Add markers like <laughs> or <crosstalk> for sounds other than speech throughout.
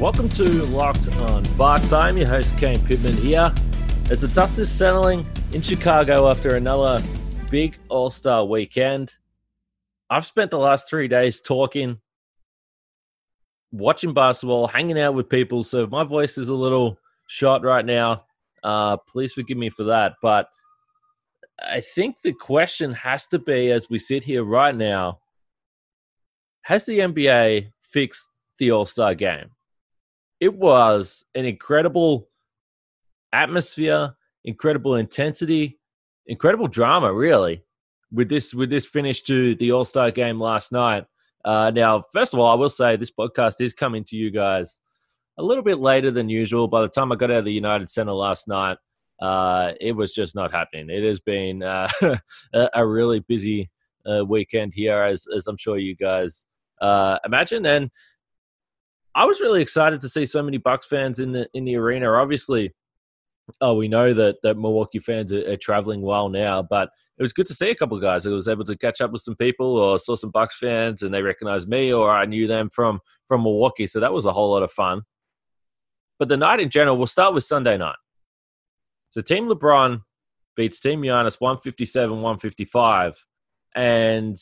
Welcome to Locked on Bucks. I'm your host, Kane Pitman, here as the dust is settling in Chicago after another big All Star weekend. I've spent the last three days talking, watching basketball, hanging out with people. So my voice is a little shot right now, uh, please forgive me for that. But I think the question has to be as we sit here right now has the NBA fixed the All Star game? It was an incredible atmosphere, incredible intensity, incredible drama, really, with this with this finish to the All Star game last night. Uh, now, first of all, I will say this podcast is coming to you guys a little bit later than usual. By the time I got out of the United Center last night, uh, it was just not happening. It has been uh, <laughs> a really busy uh, weekend here, as as I'm sure you guys uh, imagine, and I was really excited to see so many Bucks fans in the in the arena. Obviously, oh, we know that that Milwaukee fans are, are traveling well now, but it was good to see a couple of guys. I was able to catch up with some people, or saw some Bucks fans, and they recognized me, or I knew them from from Milwaukee. So that was a whole lot of fun. But the night in general, we'll start with Sunday night. So Team LeBron beats Team Giannis 157 155. And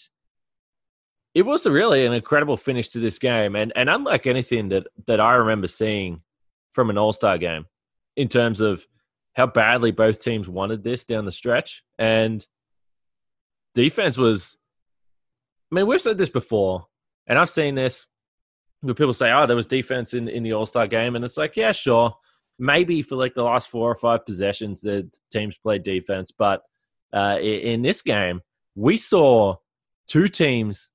it was really an incredible finish to this game, and and unlike anything that that I remember seeing from an All Star game, in terms of how badly both teams wanted this down the stretch, and defense was. I mean, we've said this before, and I've seen this where people say, "Oh, there was defense in in the All Star game," and it's like, yeah, sure, maybe for like the last four or five possessions, the teams played defense, but uh, in this game, we saw two teams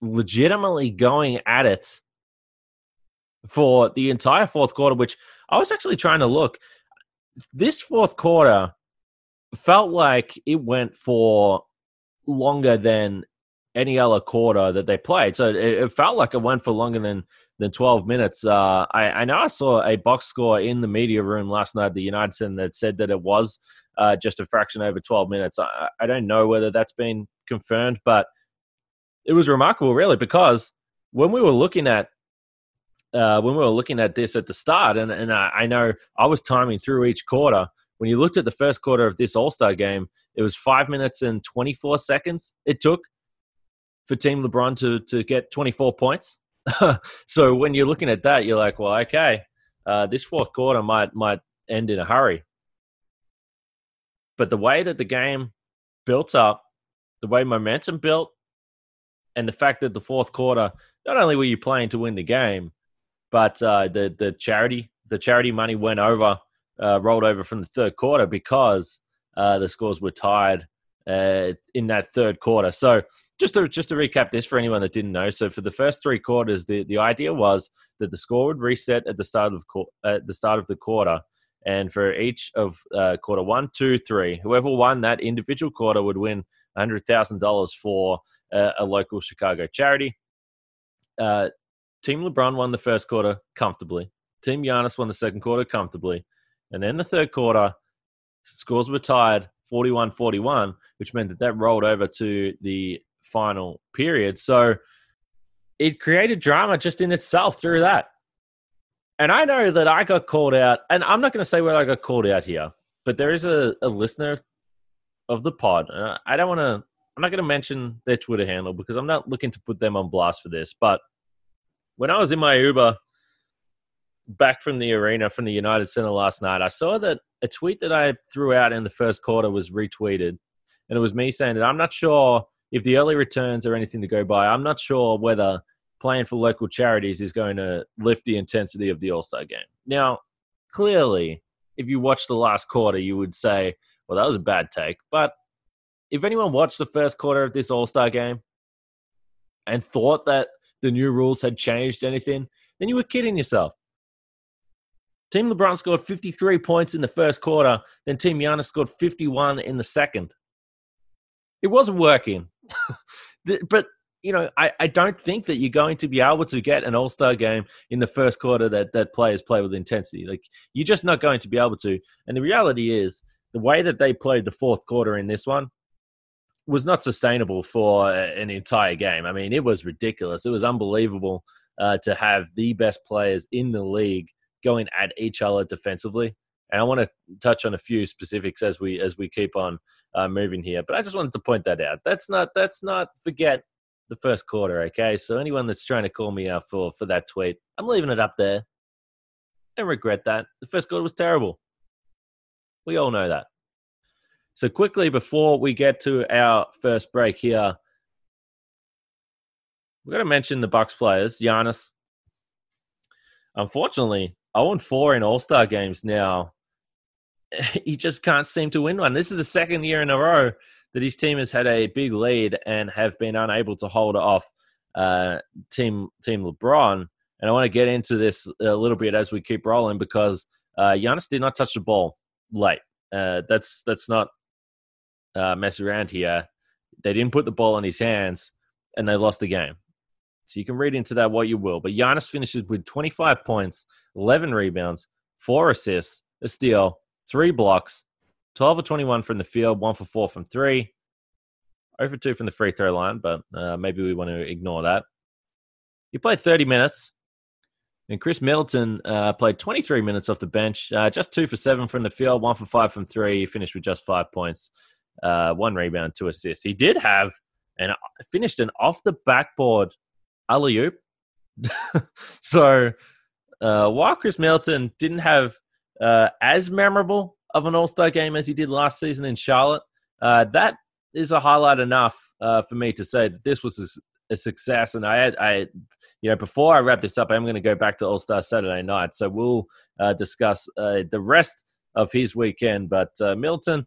legitimately going at it for the entire fourth quarter, which I was actually trying to look. This fourth quarter felt like it went for longer than any other quarter that they played. So it, it felt like it went for longer than than 12 minutes. Uh, I, I, know I saw a box score in the media room last night the United Center that said that it was uh, just a fraction over 12 minutes. I, I don't know whether that's been confirmed, but – it was remarkable, really, because when we were looking at uh, when we were looking at this at the start, and, and I, I know I was timing through each quarter. When you looked at the first quarter of this All Star game, it was five minutes and 24 seconds it took for Team LeBron to, to get 24 points. <laughs> so when you're looking at that, you're like, well, okay, uh, this fourth quarter might might end in a hurry. But the way that the game built up, the way momentum built, and the fact that the fourth quarter, not only were you playing to win the game, but uh, the the charity the charity money went over, uh, rolled over from the third quarter because uh, the scores were tied uh, in that third quarter. So just to just to recap this for anyone that didn't know, so for the first three quarters, the, the idea was that the score would reset at the start of at the start of the quarter, and for each of uh, quarter one, two, three, whoever won that individual quarter would win hundred thousand dollars for a, a local Chicago charity. Uh, Team LeBron won the first quarter comfortably. Team Giannis won the second quarter comfortably. And then the third quarter, scores were tied 41 41, which meant that that rolled over to the final period. So it created drama just in itself through that. And I know that I got called out, and I'm not going to say where I got called out here, but there is a, a listener of the pod. I don't want to I'm not going to mention their Twitter handle because I'm not looking to put them on blast for this. But when I was in my Uber back from the arena from the United Center last night, I saw that a tweet that I threw out in the first quarter was retweeted. And it was me saying that I'm not sure if the early returns are anything to go by. I'm not sure whether playing for local charities is going to lift the intensity of the All Star game. Now, clearly, if you watch the last quarter, you would say, well, that was a bad take. But if anyone watched the first quarter of this All Star game and thought that the new rules had changed anything, then you were kidding yourself. Team LeBron scored 53 points in the first quarter, then Team Giannis scored 51 in the second. It wasn't working. <laughs> but, you know, I, I don't think that you're going to be able to get an all star game in the first quarter that, that players play with intensity. Like, you're just not going to be able to. And the reality is, the way that they played the fourth quarter in this one was not sustainable for an entire game. I mean, it was ridiculous. It was unbelievable uh, to have the best players in the league going at each other defensively. And I want to touch on a few specifics as we as we keep on uh, moving here. But I just wanted to point that out. That's not that's not forget the first quarter. Okay, so anyone that's trying to call me out for for that tweet, I'm leaving it up there. I regret that. The first quarter was terrible. We all know that. So quickly before we get to our first break here, we're going to mention the Bucks players. Giannis, unfortunately, 0 4 in All Star games now. <laughs> He just can't seem to win one. This is the second year in a row that his team has had a big lead and have been unable to hold off uh, team Team LeBron. And I want to get into this a little bit as we keep rolling because uh, Giannis did not touch the ball late. Uh, that's that's not uh, mess around here. They didn't put the ball in his hands, and they lost the game. So you can read into that what you will. But Giannis finishes with 25 points, 11 rebounds, four assists, a steal, three blocks, 12 or 21 from the field, one for four from three, over two from the free throw line, but uh, maybe we want to ignore that. He played 30 minutes, and Khris Middleton uh, played 23 minutes off the bench, uh, just two for seven from the field, one for five from three. He finished with just five points, uh, one rebound, two assists. He did have and finished an off the backboard alley oop. <laughs> so uh, while Khris Middleton didn't have uh, as memorable of an All Star game as he did last season in Charlotte, uh, that is a highlight enough for me to say that this was a, a, success. And I I, you know, before I wrap this up, I'm going to go back to All Star Saturday night, so we'll uh, discuss uh, the rest of his weekend. But Middleton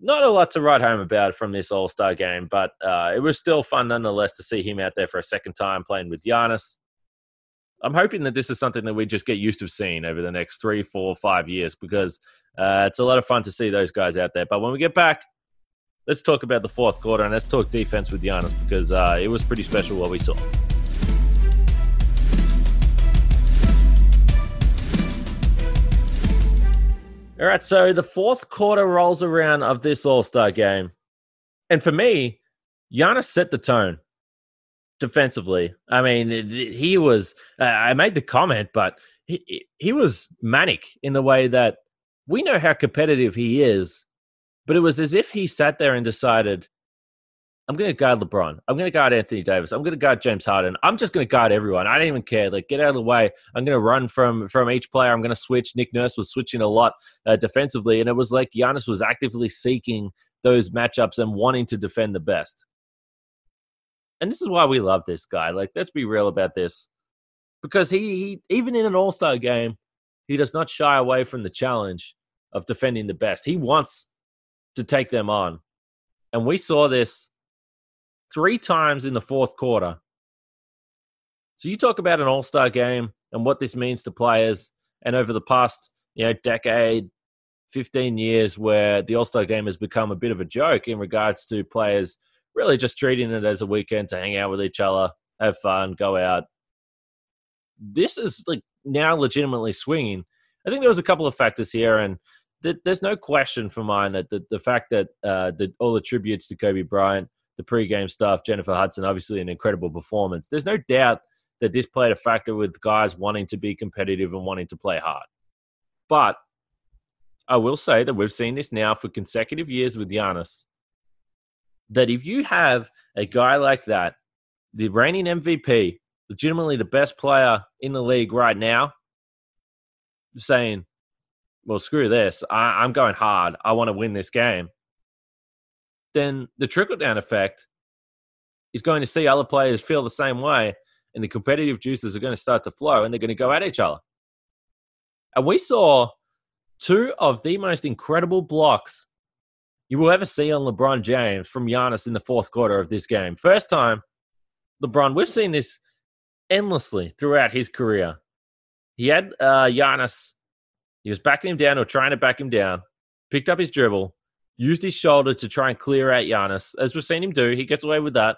not a lot to write home about from this All Star game, but uh, it was still fun nonetheless to see him out there for a second time playing with Giannis. I'm hoping that this is something that we just get used to seeing over the next three, four, five years because uh, it's a lot of fun to see those guys out there. But when we get back, let's talk about the fourth quarter and let's talk defense with Giannis because uh, it was pretty special what we saw. All right, so the fourth quarter rolls around of this All Star game, and for me, Giannis set the tone defensively. I mean, he was. Uh, I made the comment, but he he was manic in the way that we know how competitive he is, but it was as if he sat there and decided, I'm going to guard LeBron. I'm going to guard Anthony Davis. I'm going to guard James Harden. I'm just going to guard everyone. I don't even care. Like, get out of the way. I'm going to run from from each player. I'm going to switch. Nick Nurse was switching a lot uh, defensively, and it was like Giannis was actively seeking those matchups and wanting to defend the best. And this is why we love this guy. Like, let's be real about this, because he, he even in an All Star game, he does not shy away from the challenge of defending the best. He wants to take them on, and we saw this three times in the fourth quarter. So you talk about an all-star game and what this means to players and over the past, you know, decade, 15 years where the all-star game has become a bit of a joke in regards to players really just treating it as a weekend to hang out with each other, have fun, go out. This is like now legitimately swinging. I think there was a couple of factors here, and th- there's no question for mine that the, the fact that uh, the, all the tributes to Kobe Bryant the pre-game stuff. Jennifer Hudson, obviously an incredible performance. There's no doubt that this played a factor with guys wanting to be competitive and wanting to play hard. But I will say that we've seen this now for consecutive years with Giannis. That if you have a guy like that, the reigning MVP, legitimately the best player in the league right now, saying, well, screw this. I, am going hard. I want to win this game then the trickle down effect is going to see other players feel the same way, and the competitive juices are going to start to flow and they're going to go at each other. And we saw two of the most incredible blocks you will ever see on LeBron James from Giannis in the fourth quarter of this game. First time, LeBron, we've seen this endlessly throughout his career. He had uh, Giannis, he was backing him down or trying to back him down, picked up his dribble, used his shoulder to try and clear out Giannis. As we've seen him do, he gets away with that.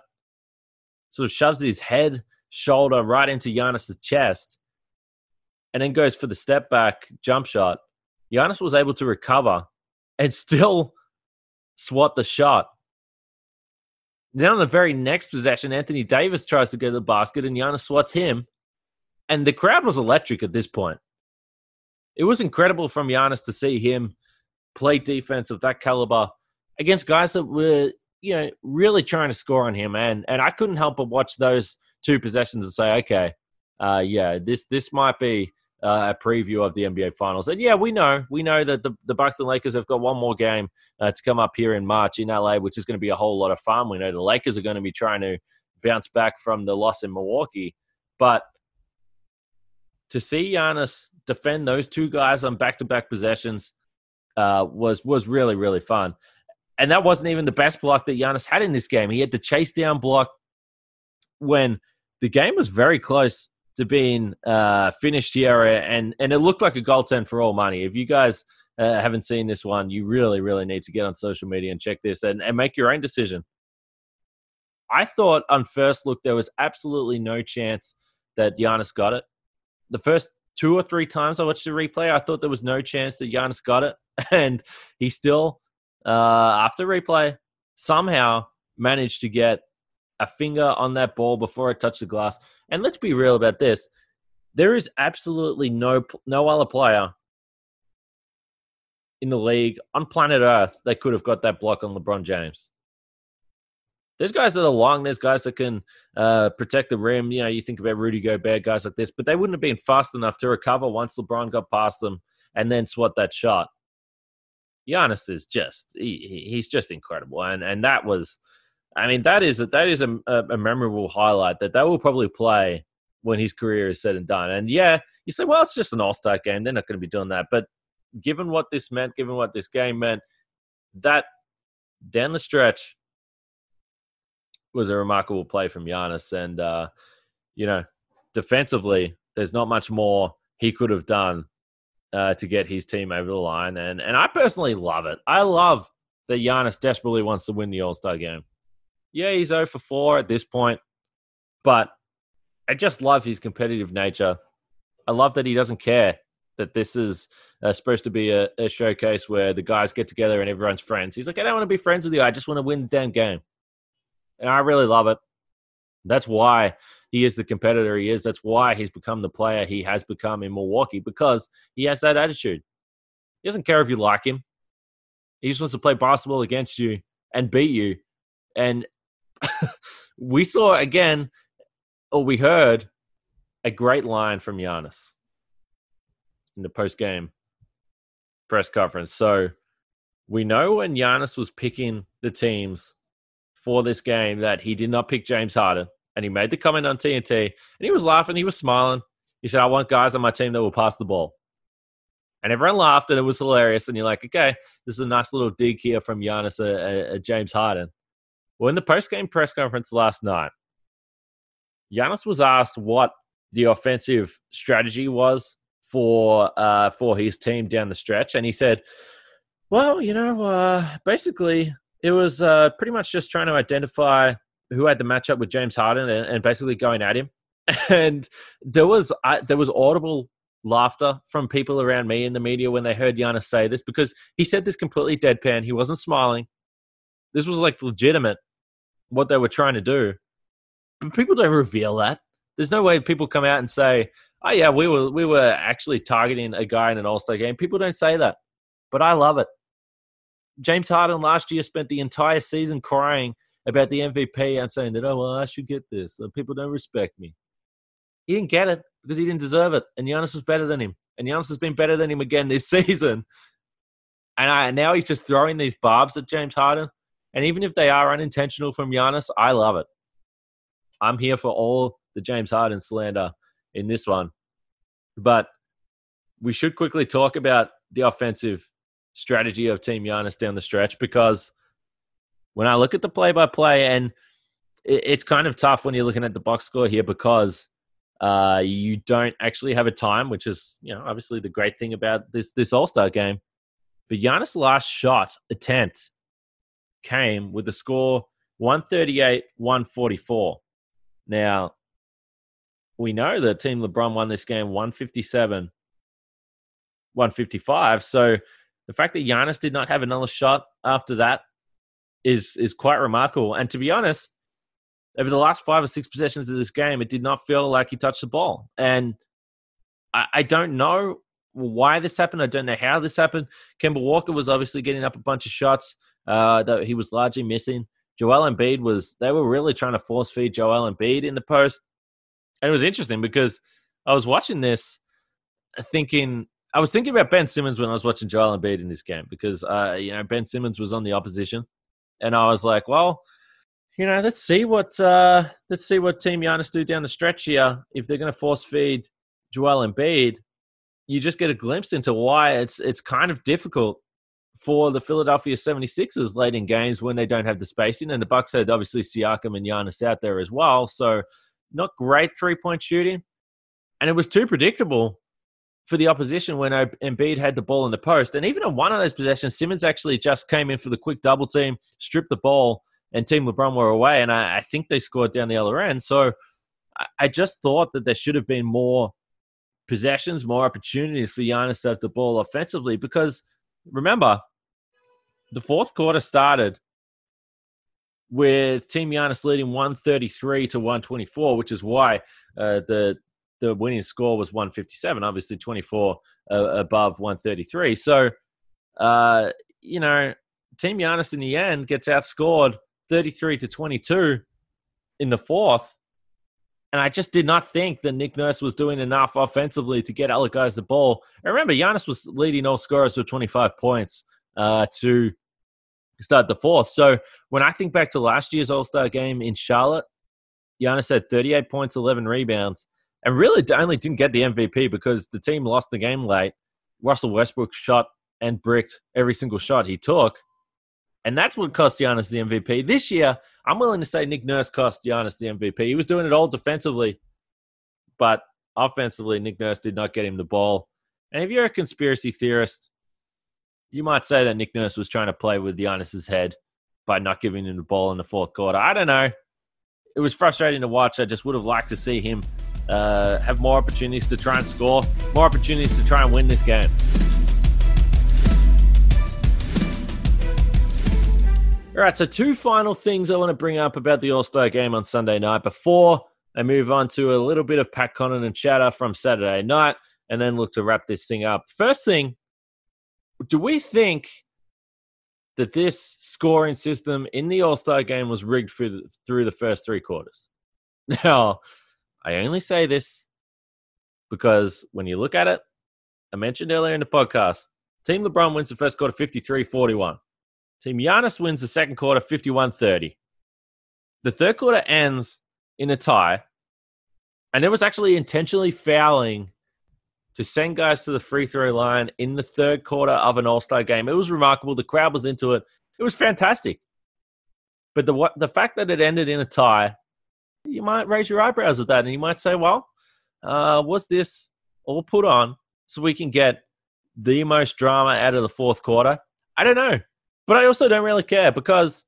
Sort of shoves his head, shoulder right into Giannis's chest, and then goes for the step back jump shot. Giannis was able to recover and still swat the shot. Now, on the very next possession, Anthony Davis tries to go to the basket and Giannis swats him. And the crowd was electric at this point. It was incredible from Giannis to see him play defense of that caliber against guys that were, you know, really trying to score on him. And and I couldn't help but watch those two possessions and say, okay, uh, yeah, this this might be uh, a preview of the NBA Finals. And yeah, we know we know that the, the Bucks and Lakers have got one more game uh, to come up here in March in LA, which is going to be a whole lot of fun. We know the Lakers are going to be trying to bounce back from the loss in Milwaukee, but to see Giannis defend those two guys on back to back possessions uh, was was really really fun. And that wasn't even the best block that Giannis had in this game. He had the chase down block when the game was very close to being uh, finished here, and and it looked like a goaltend for all money. If you guys uh, haven't seen this one, you really really need to get on social media and check this and, and make your own decision. I thought on first look there was absolutely no chance that Giannis got it. The first two or three times I watched the replay, I thought there was no chance that Giannis got it, <laughs> and he still, uh, after replay, somehow managed to get a finger on that ball before it touched the glass. And let's be real about this. There is absolutely no no other player in the league on planet Earth that could have got that block on LeBron James. There's guys that are long. There's guys that can uh, protect the rim. You know, you think about Rudy Gobert, guys like this, but they wouldn't have been fast enough to recover once LeBron got past them and then swat that shot. Giannis is just he, he's just incredible, and and that was I mean, that is a, that is a, a, memorable highlight that they will probably play when his career is said and done. And yeah, you say, well, it's just an All Star game; they're not going to be doing that. But given what this meant, given what this game meant, that down the stretch was a remarkable play from Giannis. And uh, you know, defensively, there's not much more he could have done uh, to get his team over the line. And and I personally love it. I love that Giannis desperately wants to win the All Star game yeah, he's 0 for 4 at this point, but I just love his competitive nature. I love that he doesn't care that this is uh, supposed to be a, a, showcase where the guys get together and everyone's friends. He's like, I don't want to be friends with you. I just want to win the damn game. And I really love it. That's why he is the competitor he is. That's why he's become the player he has become in Milwaukee because he has that attitude. He doesn't care if you like him. He just wants to play basketball against you and beat you. And <laughs> we saw again, or we heard a great line from Giannis in the post game press conference. So we know when Giannis was picking the teams for this game that he did not pick James Harden. And he made the comment on TNT and he was laughing, he was smiling. He said, I want guys on my team that will pass the ball. And everyone laughed and it was hilarious. And you're like, okay, this is a nice little dig here from Giannis, a, a, a James Harden. Well, in the post-game press conference last night, Giannis was asked what the offensive strategy was for uh, for his team down the stretch, and he said, "Well, you know, uh, basically, it was uh, pretty much just trying to identify who had the matchup with James Harden and, and basically going at him." <laughs> And there was there was audible laughter from people around me in the media when they heard Giannis say this because he said this completely deadpan. He wasn't smiling. This was like legitimate what they were trying to do. But people don't reveal that. There's no way people come out and say, "Oh yeah, we were we were actually targeting a guy in an All Star game." People don't say that, but I love it. James Harden last year spent the entire season crying about the MVP and saying that, "Oh well, I should get this." Uh, people don't respect me. He didn't get it because he didn't deserve it, and Giannis was better than him, and Giannis has been better than him again this <laughs> season. And I, now he's just throwing these barbs at James Harden. And even if they are unintentional from Giannis, I love it. I'm here for all the James Harden slander in this one. But we should quickly talk about the offensive strategy of Team Giannis down the stretch because when I look at the play by play, and it's kind of tough when you're looking at the box score here because uh, you don't actually have a time, which is you know obviously the great thing about this this All Star game. But Giannis' last shot attempt came with the score 138 144. Now, we know that Team LeBron won this game 157 155. So the fact that Giannis did not have another shot after that is is quite remarkable. And to be honest, over the last five or six possessions of this game, it did not feel like he touched the ball. And I, I don't know why this happened. I don't know how this happened. Kemba Walker was obviously getting up a bunch of shots uh, that he was largely missing. Joel Embiid was, they were really trying to force feed Joel Embiid in the post. And it was interesting because I was watching this thinking, I was thinking about Ben Simmons when I was watching Joel Embiid in this game because, uh, you know, Ben Simmons was on the opposition. And I was like, well, you know, let's see what uh, let's see what Team Giannis do down the stretch here. If they're going to force feed Joel Embiid, you just get a glimpse into why it's it's kind of difficult for the Philadelphia 76ers late in games when they don't have the spacing. And the Bucks had obviously Siakam and Giannis out there as well. So not great three point shooting. And it was too predictable for the opposition when Embiid had the ball in the post. And even on one of those possessions, Simmons actually just came in for the quick double team, stripped the ball, and Team LeBron were away. And I, I think they scored down the other end. So I, I just thought that there should have been more possessions, more opportunities for Giannis to have the ball offensively because remember, the fourth quarter started with Team Giannis leading 133 to 124, which is why uh, the the winning score was 157, obviously 24 uh, above 133. So, uh, you know, Team Giannis in the end gets outscored 33 to 22 in the fourth. And I just did not think that Nick Nurse was doing enough offensively to get other guys the ball. And remember, Giannis was leading all scorers with 25 points uh, to start the fourth. So when I think back to last year's All Star game in Charlotte, Giannis had 38 points, 11 rebounds, and really only didn't get the MVP because the team lost the game late. Russell Westbrook shot and bricked every single shot he took. And that's what cost Giannis the MVP. This year, I'm willing to say Nick Nurse cost Giannis the MVP. He was doing it all defensively, but offensively, Nick Nurse did not get him the ball. And if you're a conspiracy theorist, you might say that Nick Nurse was trying to play with Giannis's head by not giving him the ball in the fourth quarter. I don't know. It was frustrating to watch. I just would have liked to see him uh, have more opportunities to try and score, more opportunities to try and win this game. All right, so two final things I want to bring up about the All Star game on Sunday night before I move on to a little bit of Pat Connaughton chatter from Saturday night and then look to wrap this thing up. First thing, do we think that this scoring system in the All Star game was rigged through the, through the first three quarters? <laughs> Now, I only say this because when you look at it, I mentioned earlier in the podcast, Team LeBron wins the first quarter 53 41. Team Giannis wins the second quarter 51 30. The third quarter ends in a tie, and there was actually intentionally fouling to send guys to the free throw line in the third quarter of an All Star game. It was remarkable. The crowd was into it. It was fantastic. But the the fact that it ended in a tie, you might raise your eyebrows at that, and you might say, "Well, uh, was this all put on so we can get the most drama out of the fourth quarter?" I don't know, but I also don't really care because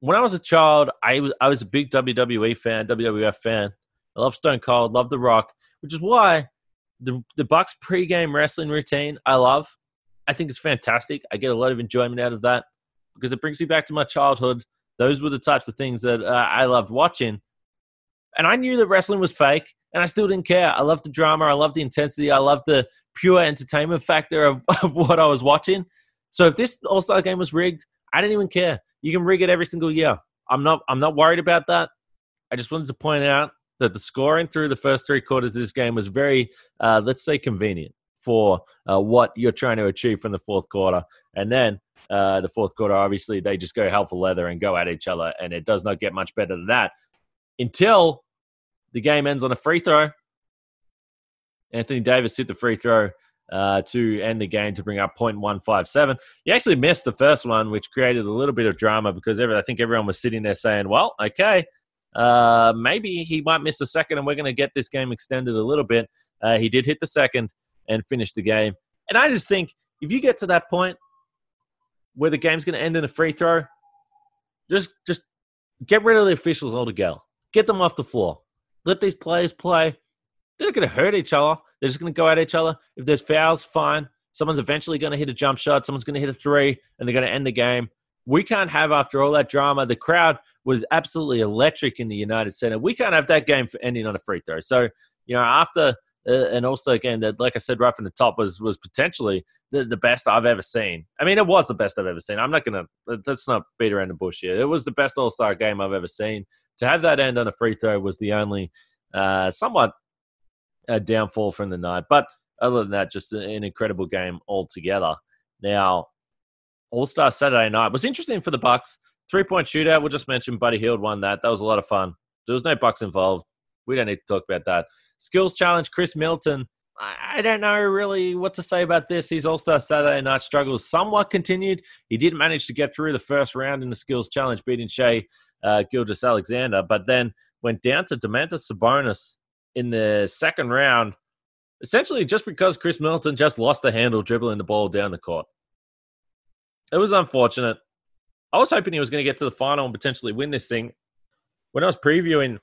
when I was a child, I was I was a big WWE fan, WWF fan. I love Stone Cold, love The Rock, which is why the the Bucks pregame wrestling routine I love. I think it's fantastic. I get a lot of enjoyment out of that because it brings me back to my childhood. Those were the types of things that uh, I loved watching. And I knew that wrestling was fake, and I still didn't care. I loved the drama. I loved the intensity. I loved the pure entertainment factor of, <laughs> of what I was watching. So if this All Star game was rigged, I didn't even care. You can rig it every single year. I'm not. I'm not worried about that. I just wanted to point out that the scoring through the first three quarters of this game was very, uh, let's say, convenient for uh, what you're trying to achieve from the fourth quarter. And then uh, the fourth quarter, obviously, they just go hell for leather and go at each other. And it does not get much better than that until the game ends on a free throw. Anthony Davis hit the free throw uh, to end the game to bring up 0.157. He actually missed the first one, which created a little bit of drama because every, I think everyone was sitting there saying, well, okay, uh, maybe he might miss the second and we're going to get this game extended a little bit. Uh, he did hit the second and finish the game. And I just think if you get to that point where the game's going to end in a free throw, just just get rid of the officials altogether. Get them off the floor. Let these players play. They're not going to hurt each other. They're just going to go at each other. If there's fouls, fine. Someone's eventually going to hit a jump shot. Someone's going to hit a three, and they're going to end the game. We can't have, after all that drama, the crowd was absolutely electric in the United Center. We can't have that game for ending on a free throw. So, you know, after uh, and also again that like i said right from the top was was potentially the, the best i've ever seen. I mean it was the best i've ever seen. I'm not gonna let's not beat around the bush here. It was the best all-star game i've ever seen. To have that end on a free throw was the only uh, somewhat a downfall from the night. But other than that just an incredible game altogether. Now all-star saturday night was interesting for the bucks. Three-point shootout we'll just mention buddy hield won that. That was a lot of fun. There was no bucks involved. We don't need to talk about that Skills challenge, Khris Middleton. I don't know really what to say about this. His All Star Saturday night struggles somewhat continued. He did manage to get through the first round in the skills challenge, beating Shai uh, Gilgeous-Alexander, but then went down to Domantas Sabonis in the second round, essentially just because Khris Middleton just lost the handle dribbling the ball down the court. It was unfortunate. I was hoping he was going to get to the final and potentially win this thing. When I was previewing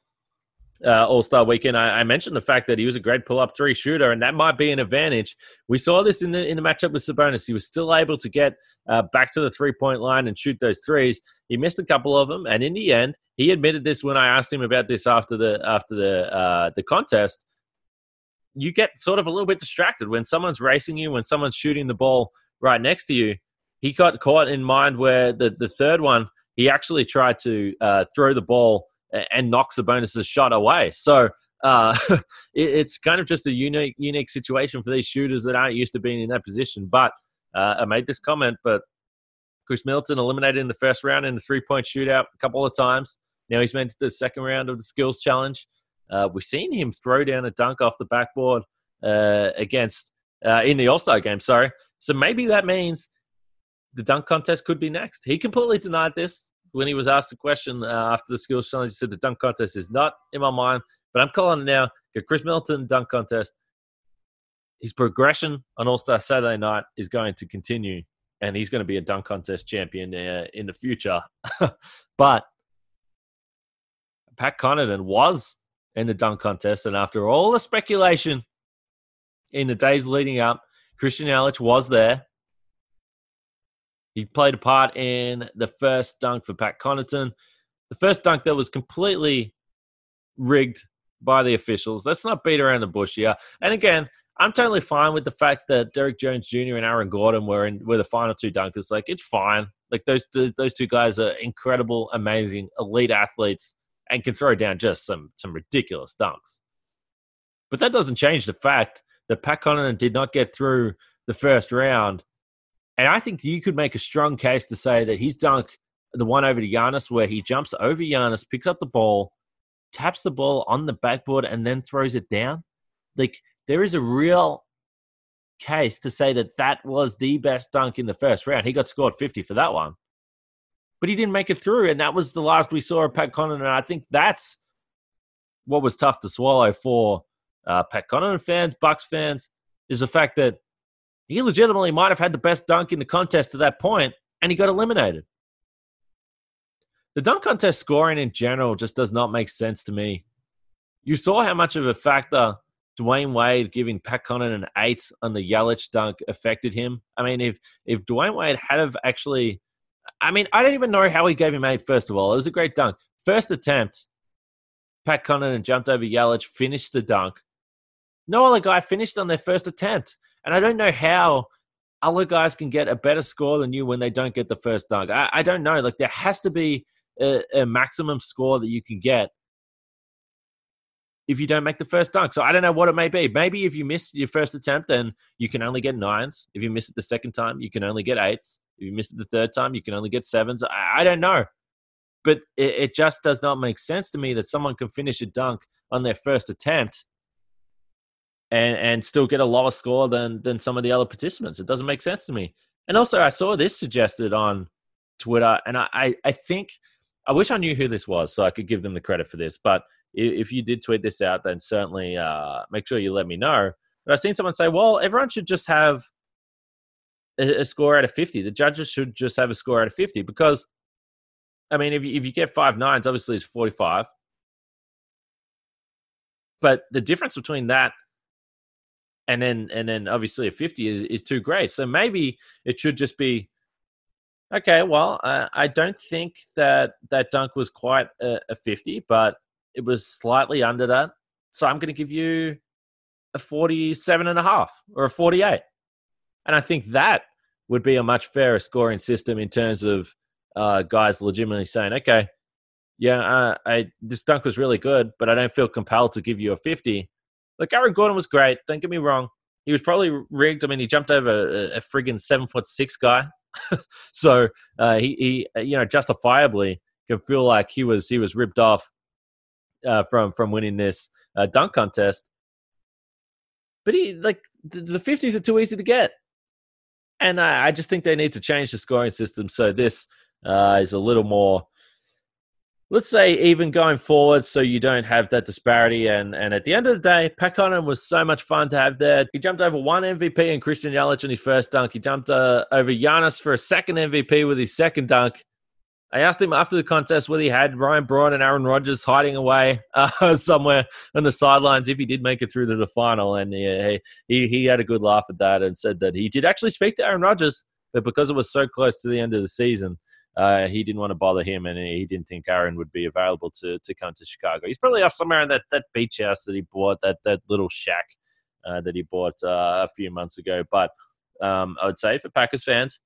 uh, All Star Weekend, I, I, mentioned the fact that he was a great pull up three shooter, and that might be an advantage. We saw this in the in the matchup with Sabonis. He was still able to get uh, back to the three point line and shoot those threes. He missed a couple of them, and in the end, he admitted this when I asked him about this after the after the uh, the contest. You get sort of a little bit distracted when someone's racing you, when someone's shooting the ball right next to you. He got caught in mind where the the third one he actually tried to uh, throw the ball and knocks Sabonis' shot away. So uh, <laughs> it, it's kind of just a unique unique situation for these shooters that aren't used to being in that position. But uh, I made this comment, but Khris Middleton eliminated in the first round in the three point shootout a couple of times. Now he's made the second round of the skills challenge. Uh, we've seen him throw down a dunk off the backboard uh, against uh, in the All Star game. Sorry, so maybe that means the dunk contest could be next. He completely denied this when he was asked the question uh, after the skills challenge, he said the dunk contest is not in my mind, but I'm calling it now. Get Khris Middleton dunk contest. His progression on All Star Saturday night is going to continue, and he's going to be a dunk contest champion uh, in the future. <laughs> but Pat Connaughton was in the dunk contest, and after all the speculation in the days leading up, Christian Yelich was there. He played a part in the first dunk for Pat Connaughton. The first dunk that was completely rigged by the officials. Let's not beat around the bush here. And again, I'm totally fine with the fact that Derrick Jones Jr. and Aaron Gordon were in were the final two dunkers. Like it's fine. Like those those two guys are incredible, amazing, elite athletes and can throw down just some some ridiculous dunks. But that doesn't change the fact that Pat Connaughton did not get through the first round and I think you could make a strong case to say that his dunk, the one over to Giannis, where he jumps over Giannis, picks up the ball, taps the ball on the backboard, and then throws it down. Like, there is a real case to say that that was the best dunk in the first round. He got scored 50 for that one. But he didn't make it through, and that was the last we saw of Pat Connaughton. And I think that's what was tough to swallow for uh, Pat Connaughton fans, Bucks fans, is the fact that he legitimately might have had the best dunk in the contest to that point, and he got eliminated. The dunk contest scoring in general just does not make sense to me. You saw how much of a factor Dwyane Wade giving Pat Connaughton an eight on the Yelich dunk affected him. I mean, if if Dwyane Wade had have actually, I mean, I don't even know how he gave him eight. First of all, it was a great dunk. First attempt, Pat Connaughton jumped over Yelich, finished the dunk. No other guy finished on their first attempt. And I don't know how other guys can get a better score than you when they don't get the first dunk. I, I don't know. Like there has to be a, a, maximum score that you can get if you don't make the first dunk. So I don't know what it may be. Maybe if you miss your first attempt, then you can only get nines. If you miss it the second time, you can only get eights. If you miss it the third time, you can only get sevens. I, I don't know. But it, it just does not make sense to me that someone can finish a dunk on their first attempt and and still get a lower score than than some of the other participants. It doesn't make sense to me. And also, I saw this suggested on Twitter, and I I, I think I wish I knew who this was so I could give them the credit for this. But if you did tweet this out, then certainly uh, make sure you let me know. But I've seen someone say, well, everyone should just have a, a score out of 50. The judges should just have a score out of 50 because, I mean, if you, if you get five nines, obviously it's 45. But the difference between that and then and then obviously a 50 is, is too great. So maybe it should just be okay. Well, I, I don't think that that dunk was quite a, a 50, but it was slightly under that. So I'm going to give you a 47 and a half or a 48. And I think that would be a much fairer scoring system in terms of uh, guys legitimately saying, okay, yeah, uh, I this dunk was really good, but I don't feel compelled to give you a 50. Like Aaron Gordon was great. Don't get me wrong. He was probably rigged. I mean, he jumped over a, a friggin' seven foot six guy. <laughs> so uh, he, he, you know, justifiably can feel like he was he was ripped off uh, from from winning this uh, dunk contest. But he like the fifties are too easy to get, and I, I, just think they need to change the scoring system so this uh, is a little more. Let's say even going forward, so you don't have that disparity. And and at the end of the day, Connaughton was so much fun to have there. He jumped over one MVP in Christian Yelich in his first dunk. He jumped uh, over Giannis for a second MVP with his second dunk. I asked him after the contest whether he had Ryan Braun and Aaron Rodgers hiding away <laughs> uh, somewhere on the sidelines if he did make it through to the final. And he, he, he had a good laugh at that and said that he did actually speak to Aaron Rodgers, but because it was so close to the end of the season, uh, he didn't want to bother him and he didn't think Aaron would be available to, to come to Chicago. He's probably off somewhere in that, that beach house that he bought, that, that little shack uh, that he bought uh, a few months ago. But um, I would say for Packers fans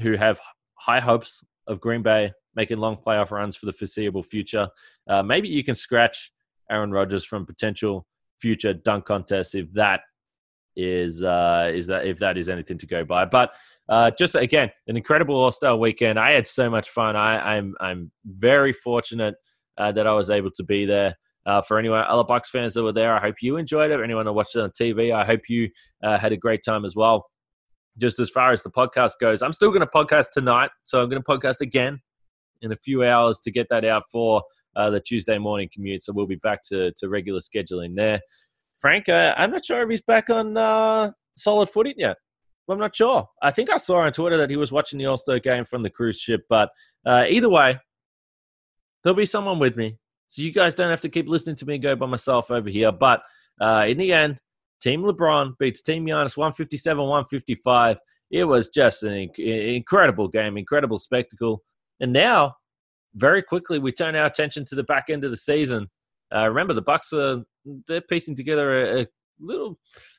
who have high hopes of Green Bay making long playoff runs for the foreseeable future. Uh, maybe you can scratch Aaron Rodgers from potential future dunk contests if that is uh, is that if that is anything to go by. But uh, just again, an incredible All Star weekend. I had so much fun. I, am I'm, I'm very fortunate uh, that I was able to be there. Uh, for anyone other Bucks fans that were there, I hope you enjoyed it. Anyone who watched it on TV, I hope you uh, had a great time as well just as far as the podcast goes, I'm still going to podcast tonight. So I'm going to podcast again in a few hours to get that out for uh, the Tuesday morning commute. So we'll be back to, to regular scheduling there. Frank, uh, I'm not sure if he's back on uh, solid footing yet. I'm not sure. I think I saw on Twitter that he was watching the All Star game from the cruise ship. But uh, either way, there'll be someone with me. So you guys don't have to keep listening to me go by myself over here. But uh, in the end, Team LeBron beats Team Giannis 157 155. It was just an inc- incredible game, incredible spectacle. And now, very quickly, we turn our attention to the back end of the season. Uh, remember, the Bucks are they're piecing together a, a little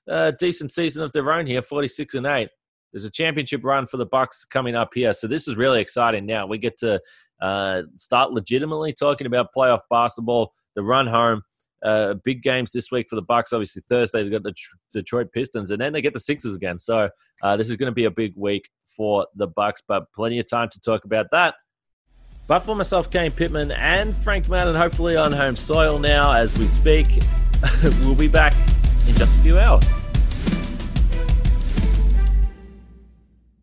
uh, decent season of their own here, 46 and 8. There's a championship run for the Bucks coming up here, so this is really exciting. Now we get to uh, start legitimately talking about playoff basketball. The run home uh, big games this week for the Bucks. Obviously Thursday they've got the Detroit Pistons, and then they get the Sixers again. So uh, this is going to be a big week for the Bucks, but plenty of time to talk about that. But for myself, Kane Pitman, and Frank Madden, hopefully on home soil now as we speak. <laughs> we'll be back in just a few hours.